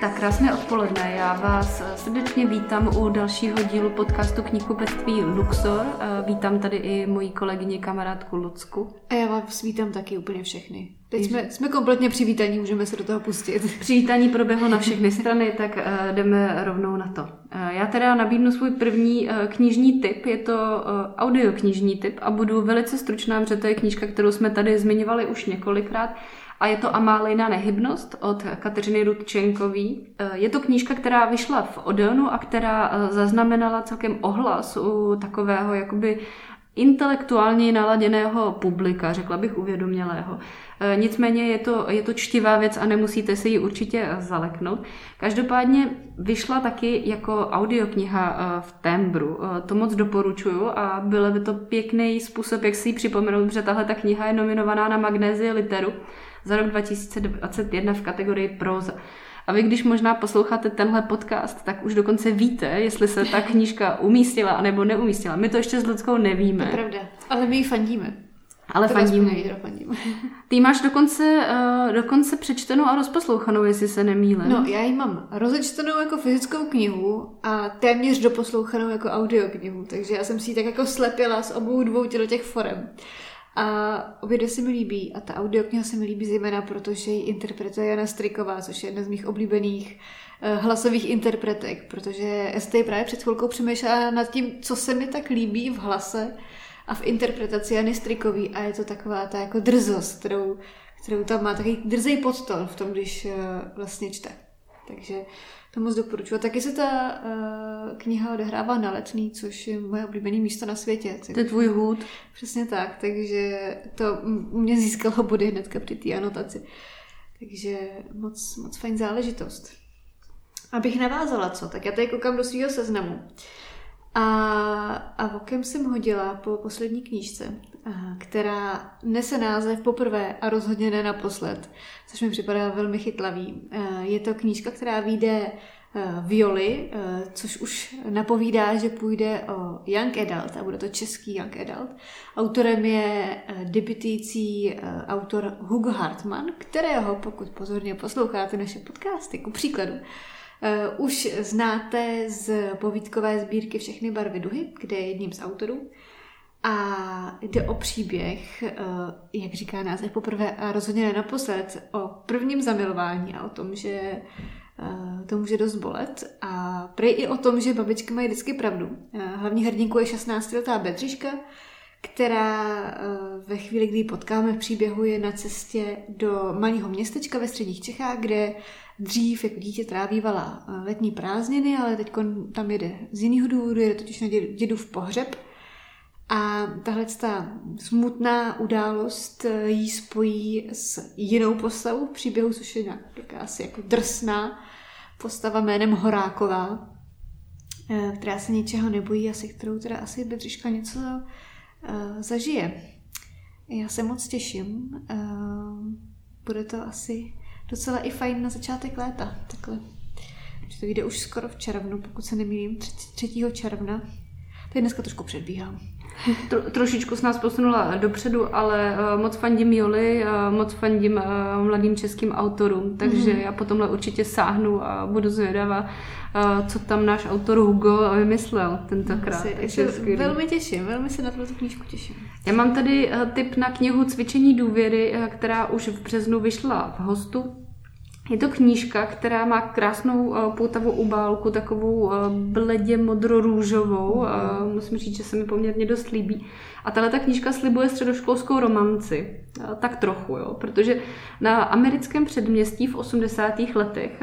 Tak krásné odpoledne. Já vás srdečně vítám u dalšího dílu podcastu knihkupectví Luxor. Vítám tady i moji kolegyni, kamarádku Lucku. A já vás vítám taky úplně všechny. Teď jsme, jsme kompletně přivítaní, můžeme se do toho pustit. Přivítání proběhlo na všechny strany, tak uh, jdeme rovnou na to. Já teda nabídnu svůj první knižní tip, je to audioknižní tip a budu velice stručná, protože to je knížka, kterou jsme tady zmiňovali už několikrát a je to Amálina nehybnost od Kateřiny Rudčenkový. Je to knížka, která vyšla v Odeonu a která zaznamenala celkem ohlas u takového jakoby intelektuálně naladěného publika, řekla bych uvědomělého. E, nicméně je to, je to čtivá věc a nemusíte si ji určitě zaleknout. Každopádně vyšla taky jako audiokniha e, v Tembru. E, to moc doporučuju a byl by to pěkný způsob, jak si ji připomenout, protože tahle ta kniha je nominovaná na Magnézie Literu za rok 2021 v kategorii proza. A vy, když možná posloucháte tenhle podcast, tak už dokonce víte, jestli se ta knížka umístila anebo neumístila. My to ještě s Ludskou nevíme. To je pravda, ale my ji fandíme. Ale to fandíme. fandíme. Ty máš dokonce, uh, dokonce přečtenou a rozposlouchanou, jestli se nemýlím. No, já ji mám rozečtenou jako fyzickou knihu a téměř doposlouchanou jako audioknihu, takže já jsem si ji tak jako slepila z obou dvou těch forem. A obě dvě se mi líbí a ta audiokniha se mi líbí zejména, protože ji interpretuje Jana Striková, což je jedna z mých oblíbených uh, hlasových interpretek, protože Estej právě před chvilkou přemýšlela nad tím, co se mi tak líbí v hlase a v interpretaci Jany Strikový a je to taková ta jako drzost, kterou, kterou tam má, takový drzej podton v tom, když uh, vlastně čte. Takže to moc doporučuji. A taky se ta uh, kniha odehrává na Letný, což je moje oblíbené místo na světě. To je tvůj hůd. Přesně tak, takže to mě získalo body hnedka při té anotaci. Takže moc, moc fajn záležitost. Abych navázala co, tak já tady koukám do svého seznamu. A, a okem jsem hodila po poslední knížce, která nese název poprvé a rozhodně ne naposled, což mi připadá velmi chytlavý. Je to knížka, která vyjde Violi, což už napovídá, že půjde o Young Adult a bude to český Young Adult. Autorem je debutující autor Hugo Hartmann, kterého, pokud pozorně posloucháte naše podcasty, ku příkladu, už znáte z povídkové sbírky Všechny barvy duhy, kde je jedním z autorů. A jde o příběh, uh, jak říká název poprvé a rozhodně ne naposled, o prvním zamilování a o tom, že uh, to může dost bolet. A prej i o tom, že babičky mají vždycky pravdu. Hlavní hrdinkou je 16-letá Bedřiška, která ve chvíli, kdy ji potkáme v příběhu, je na cestě do malého městečka ve středních Čechách, kde dřív jako dítě trávívala eh, letní prázdniny, ale teď tam jede z jiného důvodu, jede totiž na dědu v pohřeb. A tahle ta smutná událost eh, jí spojí s jinou postavou v příběhu, což je nějaká asi jako drsná postava jménem Horáková, eh, která se ničeho nebojí a se kterou teda asi Bedřiška něco zažije. Já se moc těším. Bude to asi docela i fajn na začátek léta. Takhle. To jde už skoro v červnu, pokud se nemýlím, 3. června. Tady dneska trošku předbíhám. Tro, trošičku s nás posunula dopředu, ale uh, moc fandím Joli, uh, moc fandím uh, mladým českým autorům, takže mm. já potom určitě sáhnu a budu zvědavá, uh, co tam náš autor Hugo vymyslel tentokrát. Já se velmi těším, velmi se na tuto knížku těším. Já mám tady uh, tip na knihu Cvičení důvěry, uh, která už v březnu vyšla v hostu je to knížka, která má krásnou uh, poutavou ubálku, takovou uh, bledě modro-růžovou. Uh, musím říct, že se mi poměrně dost líbí. A tahle ta knížka slibuje středoškolskou romanci. Tak trochu, jo. Protože na americkém předměstí v 80. letech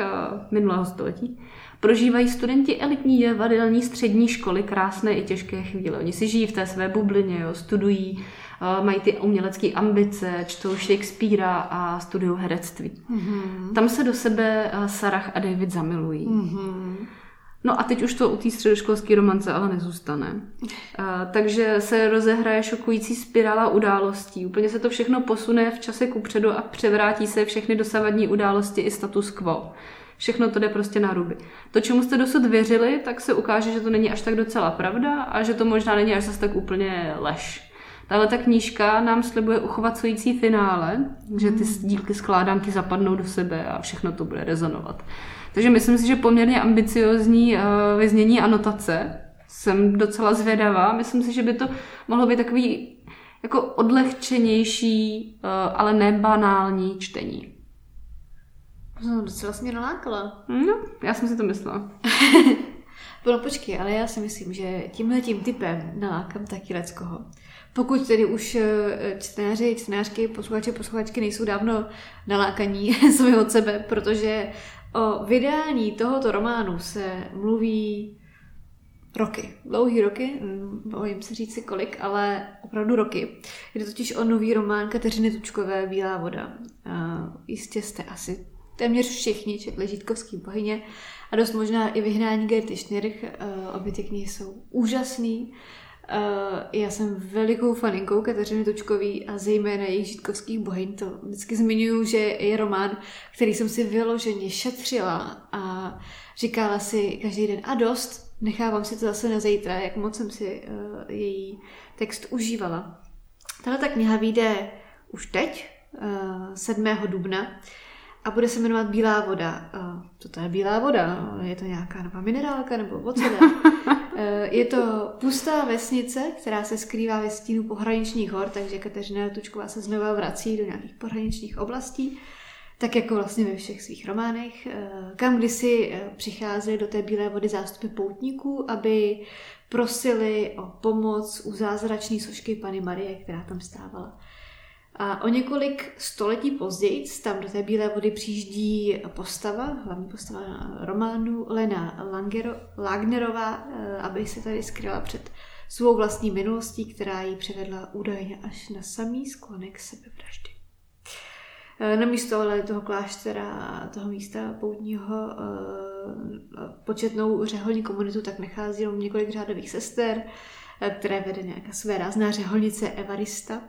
minulého století prožívají studenti elitní divadelní střední školy krásné i těžké chvíle. Oni si žijí v té své bublině, jo, studují Eh, mají ty umělecké ambice, čtou Shakespearea a studují herectví. Mm-hmm. Tam se do sebe eh, Sarah a David zamilují. Mm-hmm. No a teď už to u té středoškolské romance ale nezůstane. Uh, takže se rozehraje šokující spirála událostí. Úplně se to všechno posune v čase kupředu a převrátí se všechny dosavadní události i status quo. Všechno to jde prostě na ruby. To, čemu jste dosud věřili, tak se ukáže, že to není až tak docela pravda a že to možná není až zase tak úplně lež. Tahle ta knížka nám slibuje uchovacující finále, že ty dílky skládanky zapadnou do sebe a všechno to bude rezonovat. Takže myslím si, že poměrně ambiciozní uh, vyznění anotace. Jsem docela zvědavá. Myslím si, že by to mohlo být takový jako odlehčenější, uh, ale nebanální čtení. No, docela jsi mě nalákala. No, já jsem si to myslela. no počkej, ale já si myslím, že tímhle tím typem nalákám taky leckoho. Pokud tedy už eh, čtenáři, čtenářky, posluchači, posluchačky nejsou dávno nalákaní sami od sebe, protože o vydání tohoto románu se mluví roky, dlouhý roky, bojím se říct si kolik, ale opravdu roky. Jde totiž o nový román Kateřiny Tučkové Bílá voda. Jistě jste asi téměř všichni četli Žítkovský bohyně a dost možná i vyhnání Gerty Schnirch. Eh, obě ty knihy jsou úžasný. Eh, já jsem velikou faninkou Kateřiny Tučkový a zejména jejich žítkovských bohyň. To vždycky zmiňuji, že je román, který jsem si vyloženě šetřila a říkala si každý den a dost, nechávám si to zase na zítra, jak moc jsem si uh, její text užívala. Tahle ta kniha vyjde už teď, uh, 7. dubna a bude se jmenovat Bílá voda. Co to je Bílá voda? Je to nějaká nová minerálka nebo o co e, Je to pustá vesnice, která se skrývá ve stínu pohraničních hor, takže Kateřina Tučková se znova vrací do nějakých pohraničních oblastí, tak jako vlastně ve všech svých románech, e, kam kdysi e, přicházely do té Bílé vody zástupy poutníků, aby prosili o pomoc u zázračné sošky Pany Marie, která tam stávala. A o několik století později tam do té Bílé vody přijíždí postava, hlavní postava románu Lena Langero, Lagnerová, eh, aby se tady skryla před svou vlastní minulostí, která ji přivedla údajně až na samý sklonek sebevraždy. Eh, na místo ale toho kláštera, toho místa poutního eh, početnou řeholní komunitu tak nechází jenom několik řádových sester, které vede nějaká své rázná řeholnice Evarista.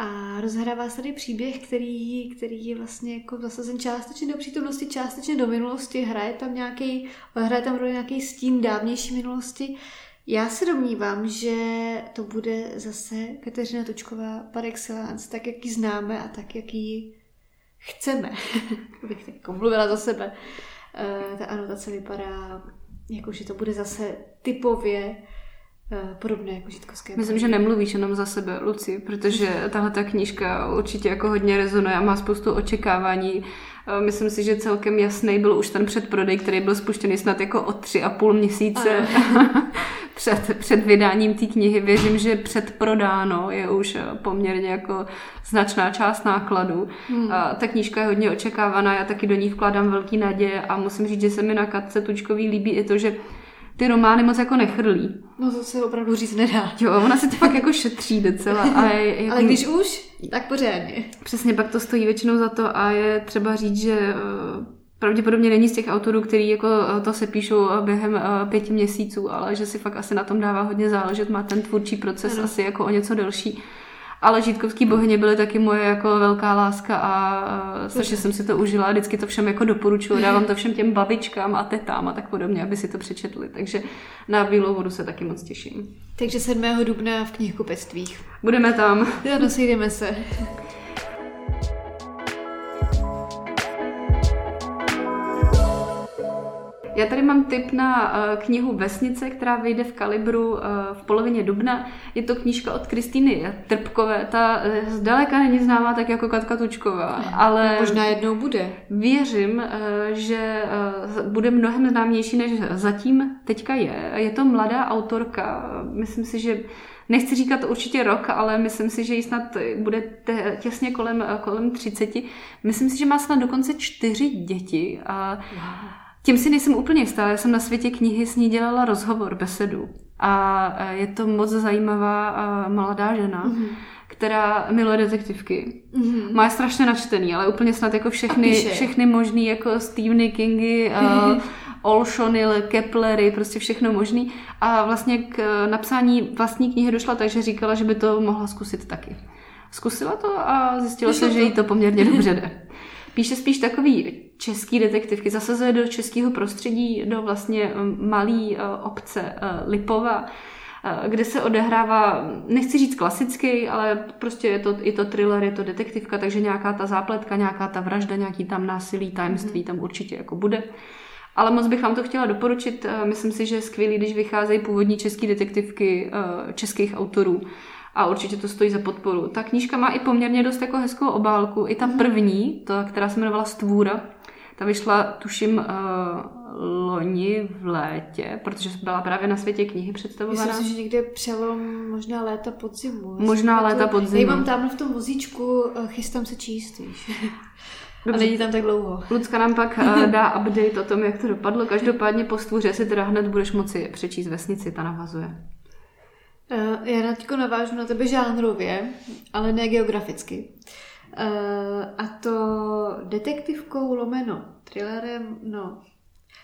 A rozhrává se tady příběh, který, který je vlastně jako zasazen částečně do přítomnosti, částečně do minulosti. Hraje tam nějaký, hraje tam roli nějaký stín dávnější minulosti. Já se domnívám, že to bude zase Kateřina Točková par excellence, tak, jak ji známe a tak, jak ji chceme. Bych jako mluvila za sebe. Eh, ta anotace vypadá, jako že to bude zase typově podobné jako žitkovské. Myslím, že nemluvíš jenom za sebe, Luci, protože tahle ta knížka určitě jako hodně rezonuje a má spoustu očekávání. Eh, myslím si, že celkem jasný byl už ten předprodej, který byl spuštěný snad jako o tři a půl měsíce před, před vydáním té knihy. Věřím, že předprodáno je už eh, poměrně jako značná část nákladu. Hmm. A ta knížka je hodně očekávaná, já taky do ní vkládám velký naděje a musím říct, že se mi na Katce Tučkový líbí i to, že ty romány moc jako nechrlí. No to se opravdu říct nedá. Jo, ona se to fakt jako šetří docela. A je, jako... Ale když už, tak pořádně. Přesně, pak to stojí většinou za to a je třeba říct, že eh, pravděpodobně není z těch autorů, který jako eh, to se píšou eh, během pěti měsíců, ale že si fakt asi na tom dává hodně záležet, má ten tvůrčí proces ano. asi jako o něco delší. Ale žítkovský bohyně byly taky moje jako velká láska a strašně jsem si to užila. Vždycky to všem jako doporučuji, dávám to všem těm babičkám a tetám a tak podobně, aby si to přečetli. Takže na Bílou vodu se taky moc těším. Takže 7. dubna v knihkupectvích. Budeme tam. Jo, sejdeme se. Já tady mám tip na uh, knihu Vesnice, která vyjde v kalibru uh, v polovině dubna. Je to knížka od Kristýny Trpkové. Ta uh, zdaleka není známá tak jako Katka Tučková, ale... Možná jednou bude. Věřím, že bude mnohem známější, než zatím teďka je. Je to mladá autorka. Myslím si, že nechci říkat určitě rok, ale myslím si, že jí snad bude těsně kolem, kolem 30. Myslím si, že má snad dokonce čtyři děti. A wow. Tím si nejsem úplně jistá. Já jsem na světě knihy s ní dělala rozhovor, besedu. A je to moc zajímavá mladá žena, mm-hmm. která miluje detektivky. Mm-hmm. Má je strašně načtený, ale úplně snad jako všechny, všechny možný, jako Stepheny Kingy, uh, Olshony, Keplery, prostě všechno možný. A vlastně k napsání vlastní knihy došla tak, že říkala, že by to mohla zkusit taky. Zkusila to a zjistila se, že jí to poměrně dobře jde. Píše spíš takový český detektivky, zasazuje do českého prostředí, do vlastně malé uh, obce uh, Lipova eh, kde se odehrává, nechci říct klasický, ale prostě je to, je to thriller, je to detektivka, takže nějaká ta zápletka, nějaká ta vražda, nějaký tam násilí, tajemství mm-hmm. tam určitě jako bude. Ale moc bych vám to chtěla doporučit. Myslím si, že je skvělý, když vycházejí původní české detektivky českých autorů. A určitě to stojí za podporu. Ta knížka má i poměrně dost jako hezkou obálku. I ta mhm. první, ta, která se jmenovala Stvůra, ta vyšla, tuším, uh, loni v létě, protože byla právě na světě knihy představovaná. Myslím si, že někde přelom možná léta podzimu. Možná léta podzimu. Já mám tam v tom vozíčku, chystám se číst, víš. Dobře. A není tam tak dlouho. Lucka nám pak uh, dá update o tom, jak to dopadlo. Každopádně po stůře si teda hned budeš moci přečíst vesnici, ta navazuje. Uh, já na teďko navážu na tebe žánrově, ale ne geograficky. Uh, a to detektivkou lomeno, thrillerem, no,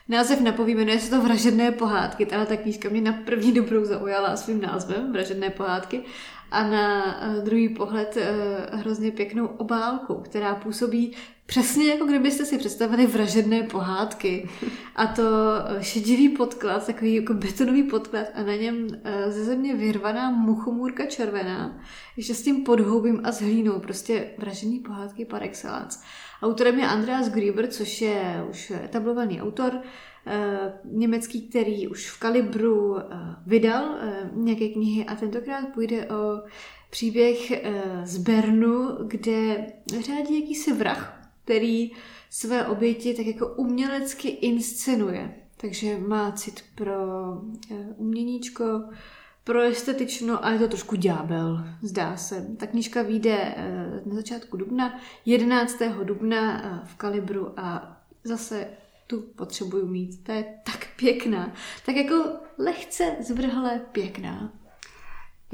Název napovíme, jmenuje se to Vražedné pohádky. Tahle ta knížka mě na první dobrou zaujala svým názvem, Vražedné pohádky a na eh, druhý pohled eh, hrozně pěknou obálku, která působí přesně jako kdybyste si představili vražedné pohádky. A to eh, šedivý podklad, takový jako betonový podklad a na něm ze země vyrvaná muchomůrka červená, ještě s tím podhoubím a s hlínou, prostě vražedné pohádky par excellence. Autorem je Andreas Grieber, což je už etablovaný autor, Eh, německý, který už v Kalibru eh, vydal eh, nějaké knihy a tentokrát půjde o příběh z Bernu, kde řádí jakýsi vrah, který své oběti tak jako umělecky inscenuje. Takže má cit pro uměníčko, pro estetično a je to trošku ďábel, zdá se. Ta knížka vyjde na začátku dubna, 11. dubna v Kalibru a zase tu potřebuju mít. To je tak pěkná. Tak jako lehce zvrhle pěkná.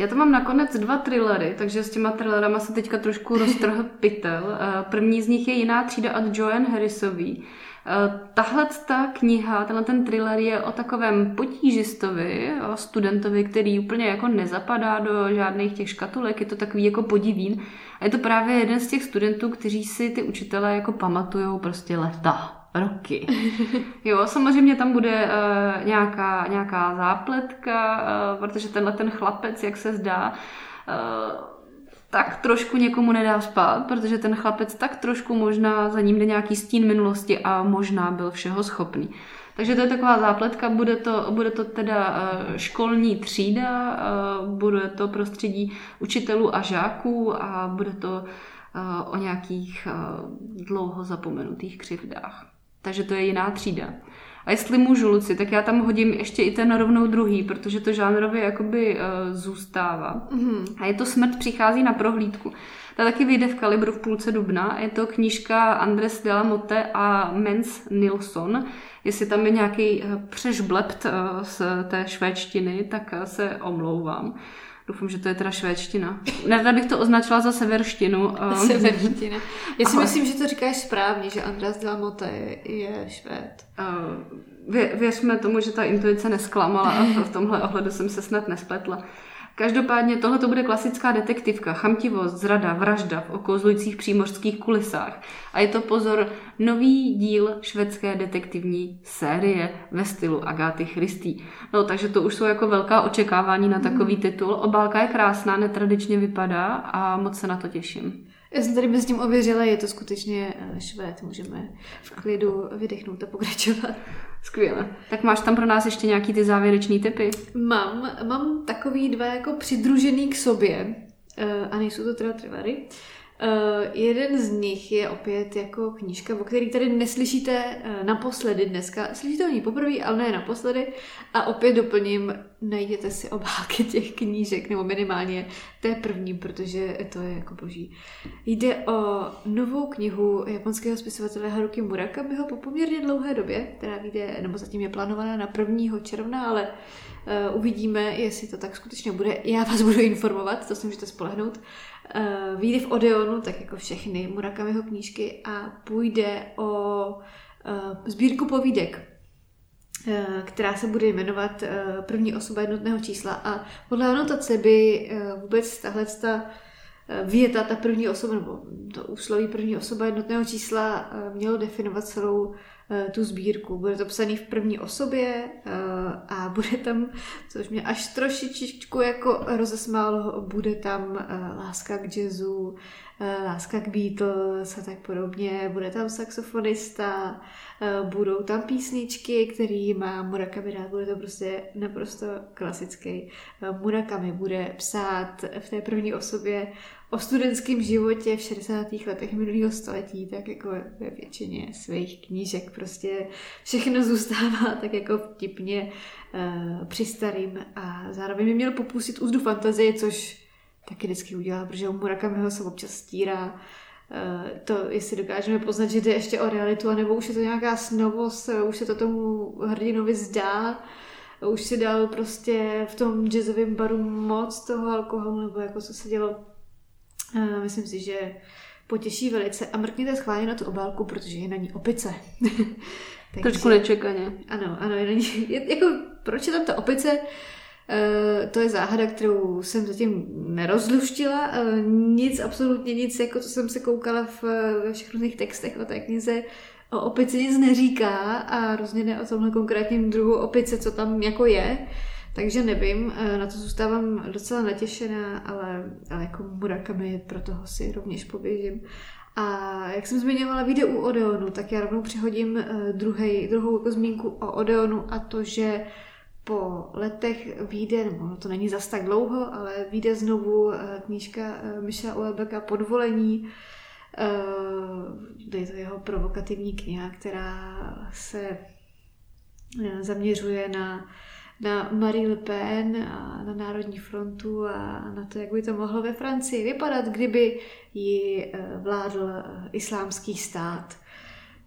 Já to mám nakonec dva thrillery, takže s těma thrillerama se teďka trošku roztrhl pytel. Eh, první z nich je jiná třída od Joanne Harrisový. Eh, tahle ta kniha, tenhle ten thriller je o takovém potížistovi, o studentovi, který úplně jako nezapadá do žádných těch škatulek, je to takový jako podivín. A je to právě jeden z těch studentů, kteří si ty učitelé jako pamatujou prostě leta roky. Jo, samozřejmě tam bude uh, nějaká, nějaká zápletka, uh, protože tenhle ten chlapec, jak se zdá, uh, tak trošku někomu nedá spát, protože ten chlapec tak trošku možná za ním jde nějaký stín minulosti a možná byl všeho schopný. Takže to je taková zápletka, bude to, bude to teda školní třída, bude to prostředí učitelů a žáků a bude to o nějakých dlouho zapomenutých křivdách takže to je jiná třída. A jestli můžu, Luci, tak já tam hodím ještě i ten rovnou druhý, protože to žánrově jakoby uh, zůstává. Mm-hmm. A je to Smrt přichází na prohlídku. Ta taky vyjde v kalibru v půlce dubna. Je to knížka Andres de la Motte a Mens Nilsson. Jestli tam je nějaký uh, přežblept uh, z té švédštiny, tak se omlouvám. Doufám, že to je teda švédština. Nerada bych to označila za severštinu. Severština. Já si Ale... myslím, že to říkáš správně, že András de la Motte je, je švéd. Uh, vě, věřme tomu, že ta intuice nesklamala a v tomhle ohledu jsem se snad nespletla. Každopádně tohle to bude klasická detektivka, chamtivost, zrada, vražda v okouzlujících přímořských kulisách. A je to pozor nový díl švédské detektivní série ve stylu Agáty Christy. No, takže to už jsou jako velká očekávání na takový mm. titul. Obálka je krásná, netradičně vypadá a moc se na to těším. Já jsem tady mezi tím ověřila, je to skutečně eh, švéd, můžeme v klidu vydechnout a pokračovat. Skvěle. Tak máš tam pro nás ještě nějaký ty závěrečný typy? Mám, mám takový dva jako přidružený k sobě, eh, a nejsou to teda trivary. Uh, jeden z nich je opět jako knížka, o který tady neslyšíte uh, naposledy dneska. Slyšíte o ní poprvé, ale ne naposledy. A opět doplním, najděte si obálky těch knížek, nebo minimálně té první, protože to je jako boží. Jde o novou knihu japonského spisovatele Haruki Murakamiho po poměrně dlouhé době, která vyjde, nebo zatím je plánovaná na 1. června, ale uvidíme, jestli to tak skutečně bude. Já vás budu informovat, to si můžete spolehnout. Uh, vyjde v Odeonu, tak jako všechny Murakamiho knížky a půjde o uh, sbírku povídek, která se bude jmenovat První osoba jednotného čísla a podle anotace by vůbec tahle ta věta, ta první osoba, nebo to úsloví první osoba jednotného čísla mělo definovat celou tu sbírku. Bude to psaný v první osobě a bude tam, což mě až trošičičku jako rozesmálo, bude tam láska k jazzu, láska k Beatles a tak podobně. Bude tam saxofonista, budou tam písničky, který má Murakami rád, bude to prostě naprosto klasický. Murakami bude psát v té první osobě o studentském životě v 60. letech minulého století, tak jako ve většině svých knížek prostě všechno zůstává tak jako vtipně uh, při starým a zároveň by měl popustit úzdu fantazie, což taky vždycky udělá, protože u Murakamiho se občas stírá uh, to, jestli dokážeme poznat, že jde ještě o realitu, anebo už je to nějaká snovost, už se to tomu hrdinovi zdá, už si dal prostě v tom jazzovém baru moc toho alkoholu, nebo jako co se dělo Myslím si, že potěší velice. A mrkněte schválně na tu obálku, protože je na ní opice. Takže, Trošku nečekaně. Ano, ano. Je na ní, je, jako, proč je tam ta opice? Uh, to je záhada, kterou jsem zatím nerozluštila. Uh, nic, absolutně nic, jako co jsem se koukala v, ve všech různých textech o té knize, o opici nic neříká a rozhodně o tomhle konkrétním druhu opice, co tam jako je. Uh, takže nevím, eh, na to zůstávám docela natěšená, ale, ale jako Murakami pro toho si rovněž poběžím. A jak jsem zmiňovala video u Odeonu, tak já rovnou přihodím eh, druhej, druhou jako zmínku o Odeonu a to, že po letech vyjde, nebo no to není zas tak dlouho, ale vyjde znovu eh, knížka Michela Uelbeka Podvolení, je to jeho provokativní kniha, která se zaměřuje na na Marie Le Pen a na Národní frontu a na to, jak by to mohlo ve Francii vypadat, kdyby ji eh, vládl eh, islámský stát.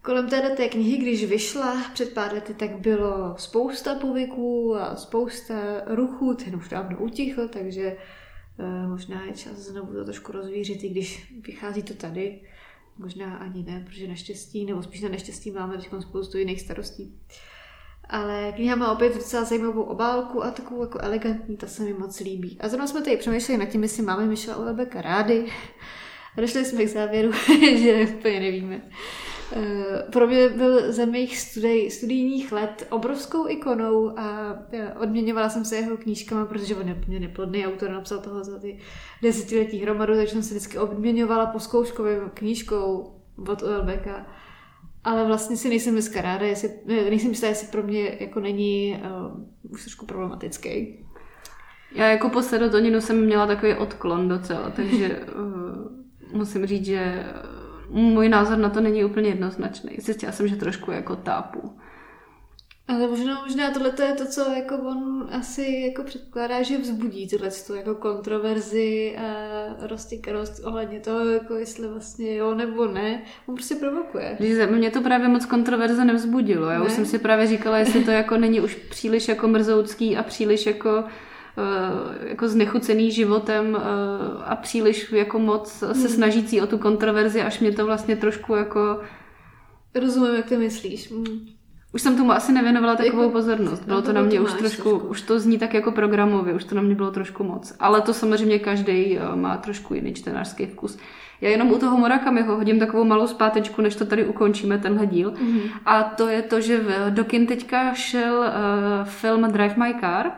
Kolem této té knihy, když vyšla před pár lety, tak bylo spousta povyků a spousta ruchů, ten už dávno utichl, takže uh, možná je čas znovu to trošku rozvířit, i když vychází to tady. Možná ani ne, protože naštěstí, nebo spíš na neštěstí máme teď spoustu jiných starostí. Ale kniha má opět docela zajímavou obálku a takovou jako elegantní, ta se mi moc líbí. A zrovna jsme tady přemýšleli nad tím, jestli máme Michela Ulebeka rády. A došli jsme k závěru, že úplně nevíme. Eh, pro mě byl za mých studij, studijních let obrovskou ikonou a odměňovala jsem se jeho knížkama, protože on je neplodný autor, napsal toho za ty desetiletí hromadu, takže jsem se vždycky odměňovala po zkouškovým knížkou od Ulebeka ale vlastně si nejsem dneska ráda, jestli, nejsem jistá, jestli pro mě jako není uh, už trošku problematický. Já jako po serotoninu jsem měla takový odklon docela, takže uh, musím říct, že můj názor na to není úplně jednoznačný. Zjistila jsem, že trošku jako tápu. Ale možná, možná tohle je to, co jako on asi jako předpokládá, že vzbudí tuhle jako kontroverzi a roztykanost ohledně toho, jako jestli vlastně jo nebo ne. On prostě provokuje. Mě to právě moc kontroverze nevzbudilo. Já ne? už jsem si právě říkala, jestli to jako není už příliš jako mrzoucký a příliš jako jako znechucený životem eh, a příliš jako moc se hmm. snažící o tu kontroverzi, až mě to vlastně trošku jako... Rozumím, jak to myslíš. Hmm. Už jsem tomu asi nevěnovala takovou jako, pozornost. Bylo to na mě už trošku, už to zní tak jako programově, už to na mě bylo trošku moc. Ale to samozřejmě každý eh, má trošku jiný čtenářský vkus. Já jenom u toho Murakamiho hodím takovou malou zpátečku, než to tady ukončíme, tenhle díl. Mm-hmm. A to je to, že do kin teďka šel uh, film Drive My Car,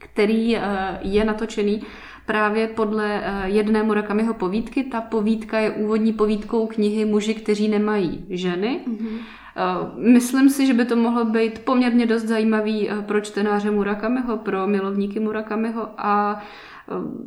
který uh, je natočený právě podle uh, jedné Murakamiho povídky. Ta povídka je úvodní povídkou knihy Muži, kteří nemají ženy. Mm-hmm. Eh, myslím si, že by to mohlo být poměrně dost zajímavý eh, pro čtenáře Murakamiho, pro milovníky Murakamiho a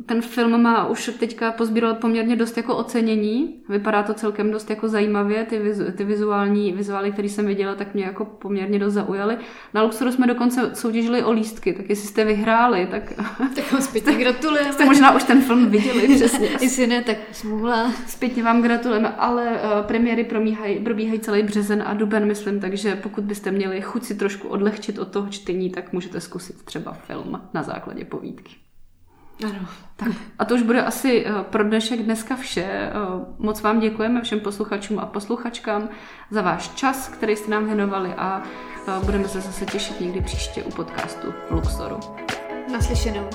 ten film má už teďka pozbíral poměrně dost jako ocenění. Vypadá to celkem dost jako zajímavě. Ty, vizu, ty vizuální vizuály, které jsem viděla, tak mě jako poměrně dost zaujaly. Na Luxoru jsme dokonce soutěžili o lístky, tak jestli jste vyhráli, tak... Tak vám zpětně gratulujeme. Jste možná už ten film viděli, přesně. jestli ne, tak smůla. Zpětně vám gratulujeme, ale uh, premiéry probíhají, probíhají celý březen a duben, myslím, takže pokud byste měli chuť si trošku odlehčit od toho čtení, tak můžete zkusit třeba film na základě povídky. Ano. Tak a to už bude asi eh, pro dnešek dneska vše. Eh, moc vám děkujeme všem posluchačům a posluchačkám za váš čas, který jste nám věnovali a eh, budeme se zase těšit někdy příště u podcastu Luxoru. Naslyšenou.